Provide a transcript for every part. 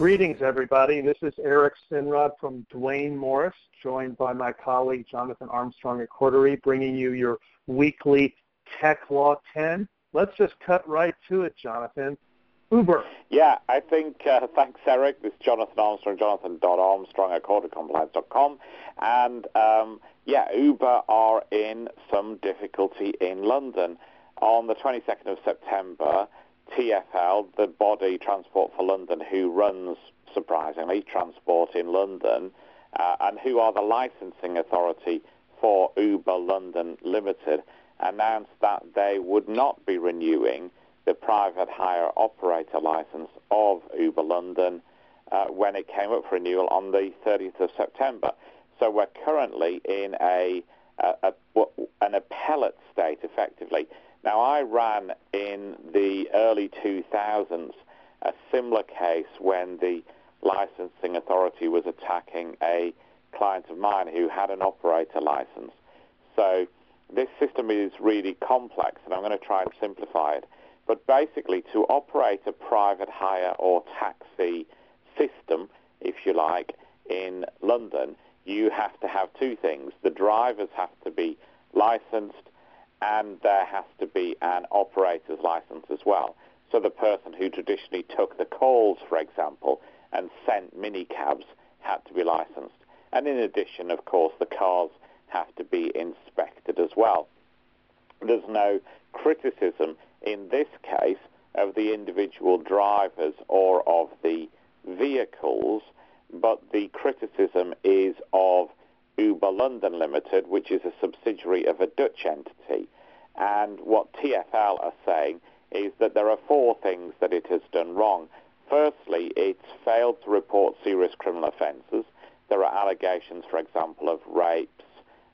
Greetings, everybody. This is Eric Sinrod from Duane Morris, joined by my colleague Jonathan Armstrong at Cordery, bringing you your weekly Tech Law 10. Let's just cut right to it, Jonathan. Uber. Yeah, I think, uh, thanks, Eric. This is Jonathan Armstrong, jonathan.armstrong at corderycompliance.com. And um, yeah, Uber are in some difficulty in London. On the 22nd of September, TfL, the body Transport for London, who runs, surprisingly, transport in London, uh, and who are the licensing authority for Uber London Limited, announced that they would not be renewing the private hire operator license of Uber London uh, when it came up for renewal on the 30th of September. So we're currently in a, a, a an appellate state, effectively. Now, I ran in the early 2000s a similar case when the licensing authority was attacking a client of mine who had an operator license. So this system is really complex, and I'm going to try and simplify it. But basically, to operate a private hire or taxi system, if you like, in London, you have to have two things. The drivers have to be licensed and there has to be an operator's license as well. So the person who traditionally took the calls, for example, and sent minicabs had to be licensed. And in addition, of course, the cars have to be inspected as well. There's no criticism in this case of the individual drivers or of the vehicles, but the criticism is of Uber London Limited, which is a subsidiary of a Dutch entity. And what TFL are saying is that there are four things that it has done wrong. Firstly, it's failed to report serious criminal offences. There are allegations, for example, of rapes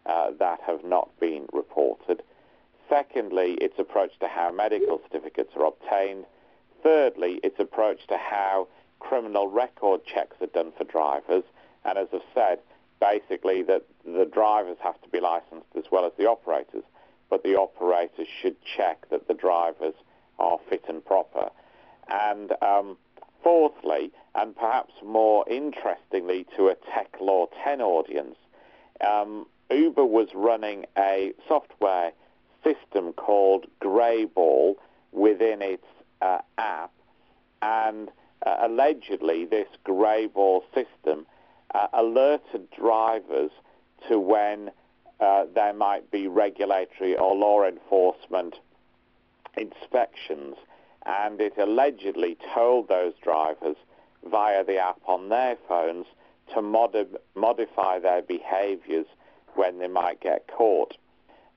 uh, that have not been reported. Secondly, its approach to how medical certificates are obtained. Thirdly, its approach to how criminal record checks are done for drivers. And as I've said, basically that the drivers have to be licensed as well as the operators, but the operators should check that the drivers are fit and proper. And um, fourthly, and perhaps more interestingly to a Tech Law 10 audience, um, Uber was running a software system called Greyball within its uh, app, and uh, allegedly this Greyball system uh, alerted drivers to when uh, there might be regulatory or law enforcement inspections, and it allegedly told those drivers via the app on their phones to modi- modify their behaviors when they might get caught.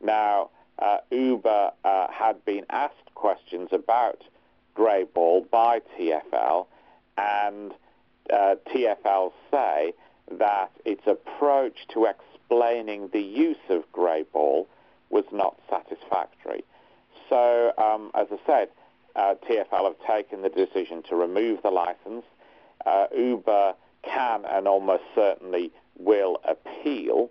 Now, uh, Uber uh, had been asked questions about Greyball by TFL, and uh, TFL say that its approach to explaining the use of Greyball was not satisfactory. So, um, as I said, uh, TFL have taken the decision to remove the license. Uh, Uber can and almost certainly will appeal.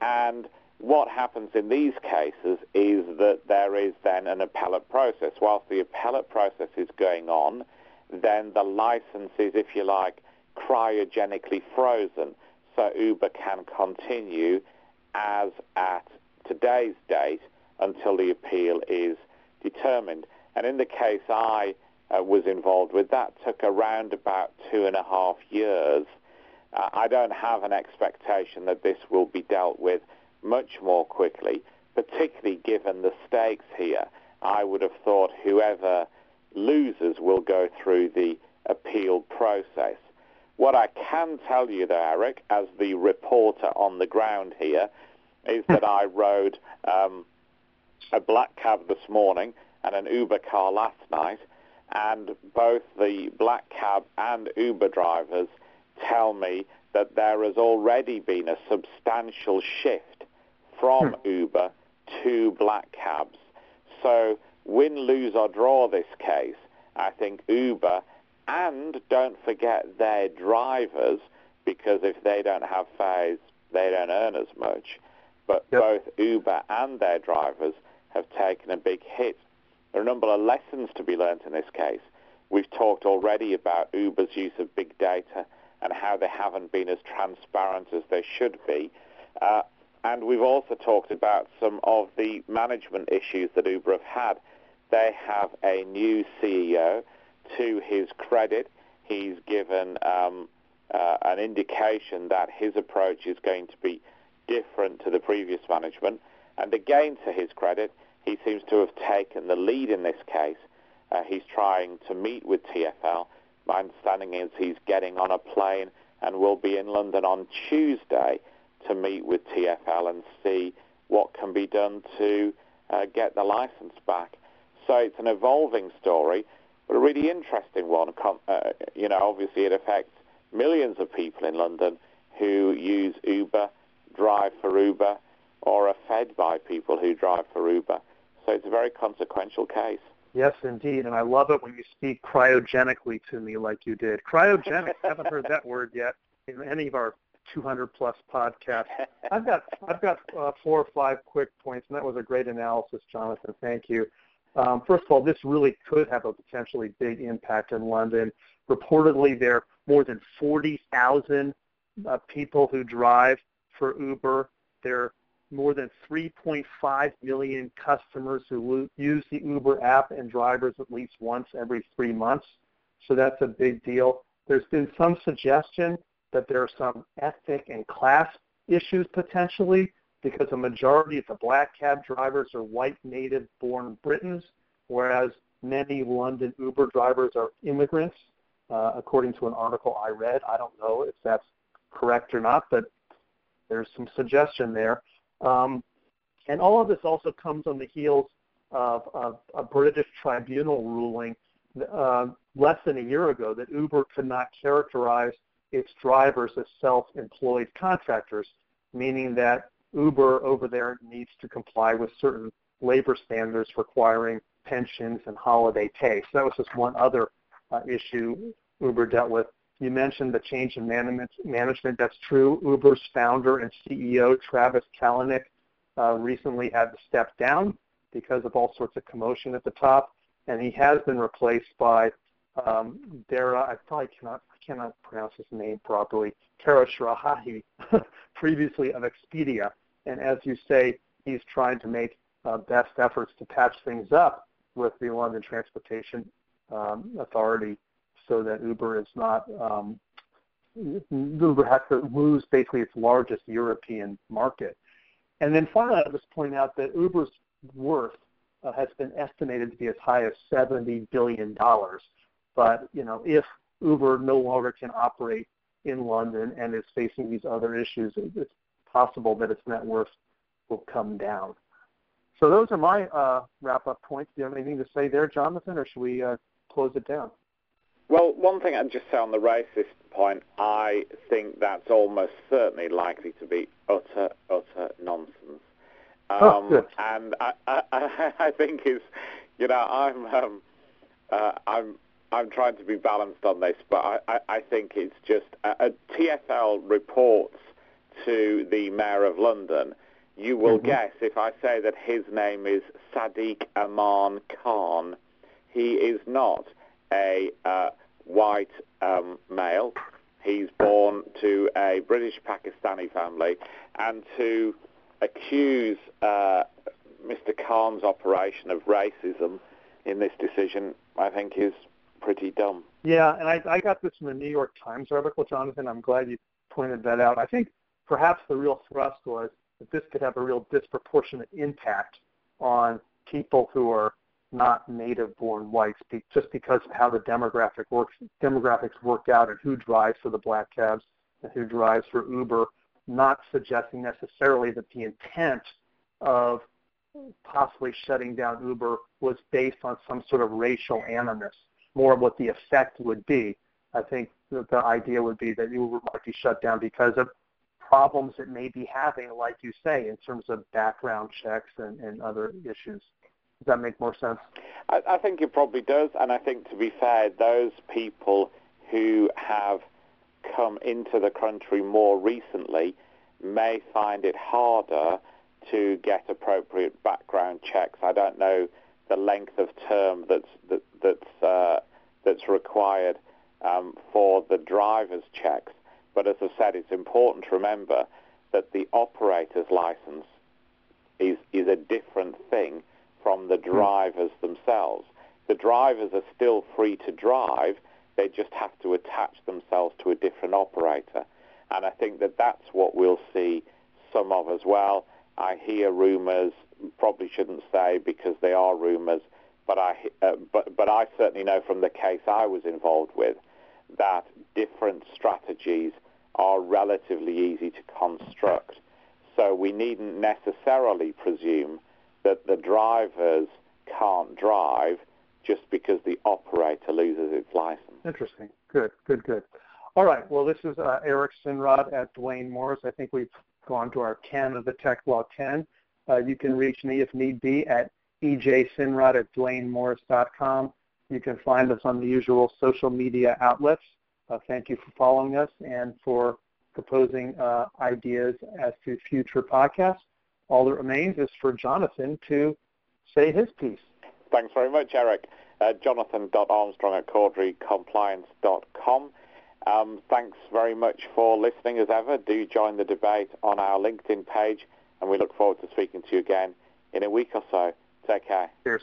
And what happens in these cases is that there is then an appellate process. Whilst the appellate process is going on, then the license is, if you like, cryogenically frozen so Uber can continue as at today's date until the appeal is determined. And in the case I uh, was involved with, that took around about two and a half years. Uh, I don't have an expectation that this will be dealt with much more quickly, particularly given the stakes here. I would have thought whoever loses will go through the appeal process. What I can tell you, though, Eric, as the reporter on the ground here, is that I rode um, a black cab this morning and an Uber car last night, and both the black cab and Uber drivers tell me that there has already been a substantial shift from hmm. Uber to black cabs. So win, lose or draw this case, I think Uber and don't forget their drivers, because if they don't have fares, they don't earn as much. But yep. both Uber and their drivers have taken a big hit. There are a number of lessons to be learnt in this case. We've talked already about Uber's use of big data and how they haven't been as transparent as they should be. Uh, and we've also talked about some of the management issues that Uber have had. They have a new CEO. To his credit, he's given um, uh, an indication that his approach is going to be different to the previous management. And again, to his credit, he seems to have taken the lead in this case. Uh, he's trying to meet with TFL. My understanding is he's getting on a plane and will be in London on Tuesday to meet with TFL and see what can be done to uh, get the license back. So it's an evolving story, but a really interesting one. Uh, you know, obviously it affects millions of people in London who use Uber, drive for Uber, or are fed by people who drive for Uber. So it's a very consequential case. Yes, indeed, and I love it when you speak cryogenically to me like you did. Cryogenic, haven't heard that word yet in any of our 200 plus podcasts. I've got I've got uh, four or five quick points, and that was a great analysis, Jonathan. Thank you. Um, first of all, this really could have a potentially big impact in London. Reportedly, there are more than 40,000 uh, people who drive for Uber. There are more than 3.5 million customers who use the Uber app and drivers at least once every three months. So that's a big deal. There's been some suggestion that there are some ethnic and class issues potentially because a majority of the black cab drivers are white native born Britons, whereas many London Uber drivers are immigrants, uh, according to an article I read. I don't know if that's correct or not, but there's some suggestion there. Um, and all of this also comes on the heels of, of a British tribunal ruling uh, less than a year ago that Uber could not characterize its drivers as self-employed contractors, meaning that Uber over there needs to comply with certain labor standards requiring pensions and holiday pay. So that was just one other uh, issue Uber dealt with. You mentioned the change in management. management. That's true. Uber's founder and CEO, Travis Kalanick, uh, recently had to step down because of all sorts of commotion at the top, and he has been replaced by um, Dara. I probably cannot cannot pronounce his name properly. Khosrowshahi, previously of Expedia, and as you say, he's trying to make uh, best efforts to patch things up with the London Transportation um, Authority so that Uber is not um, Uber has to lose basically its largest European market. And then finally, I'll just point out that Uber's worth uh, has been estimated to be as high as $70 billion. But, you know, if Uber no longer can operate in London and is facing these other issues, it's possible that its net worth will come down. So those are my uh, wrap-up points. Do you have anything to say there, Jonathan, or should we uh, close it down? Well, one thing I'd just say on the racist point, I think that's almost certainly likely to be utter, utter nonsense. Oh, um, oh, and I, I, I think is, you know, I'm, um, uh, I'm, I'm trying to be balanced on this, but I, I, I think it's just uh, a TFL reports to the mayor of London. You will mm-hmm. guess if I say that his name is Sadiq Aman Khan. He is not a uh, white um, male. He's born to a British Pakistani family, and to accuse uh, Mr. Khan's operation of racism in this decision, I think, is pretty dumb. Yeah, and I, I got this from the New York Times article, Jonathan. I'm glad you pointed that out. I think perhaps the real thrust was that this could have a real disproportionate impact on people who are not native-born whites, just because of how the demographic works, demographics work out and who drives for the black cabs and who drives for Uber, not suggesting necessarily that the intent of possibly shutting down Uber was based on some sort of racial animus, more of what the effect would be. I think the idea would be that Uber might be shut down because of problems it may be having, like you say, in terms of background checks and, and other issues. Does that make more sense? I, I think it probably does, and I think to be fair, those people who have come into the country more recently may find it harder to get appropriate background checks. I don't know the length of term that's that, that's uh, that's required um, for the driver's checks. But as I said, it's important to remember that the operator's license is, is a different thing from the hmm. drivers themselves. The drivers are still free to drive, they just have to attach themselves to a different operator. And I think that that's what we'll see some of as well. I hear rumours, probably shouldn't say because they are rumours, but I, uh, but, but I certainly know from the case I was involved with that different strategies are relatively easy to construct. So we needn't necessarily presume that the drivers can't drive just because the operator loses its license. Interesting. Good, good, good. All right. Well, this is uh, Eric Sinrod at Duane Morris. I think we've gone to our 10 of the Tech Law 10. Uh, you can reach me if need be at ejsinrod at duanemorris.com. You can find us on the usual social media outlets. Uh, thank you for following us and for proposing uh, ideas as to future podcasts. All that remains is for Jonathan to say his piece. Thanks very much, Eric. Uh, jonathan.armstrong at corderycompliance.com. Um, thanks very much for listening as ever. Do join the debate on our LinkedIn page, and we look forward to speaking to you again in a week or so. Take care. Cheers.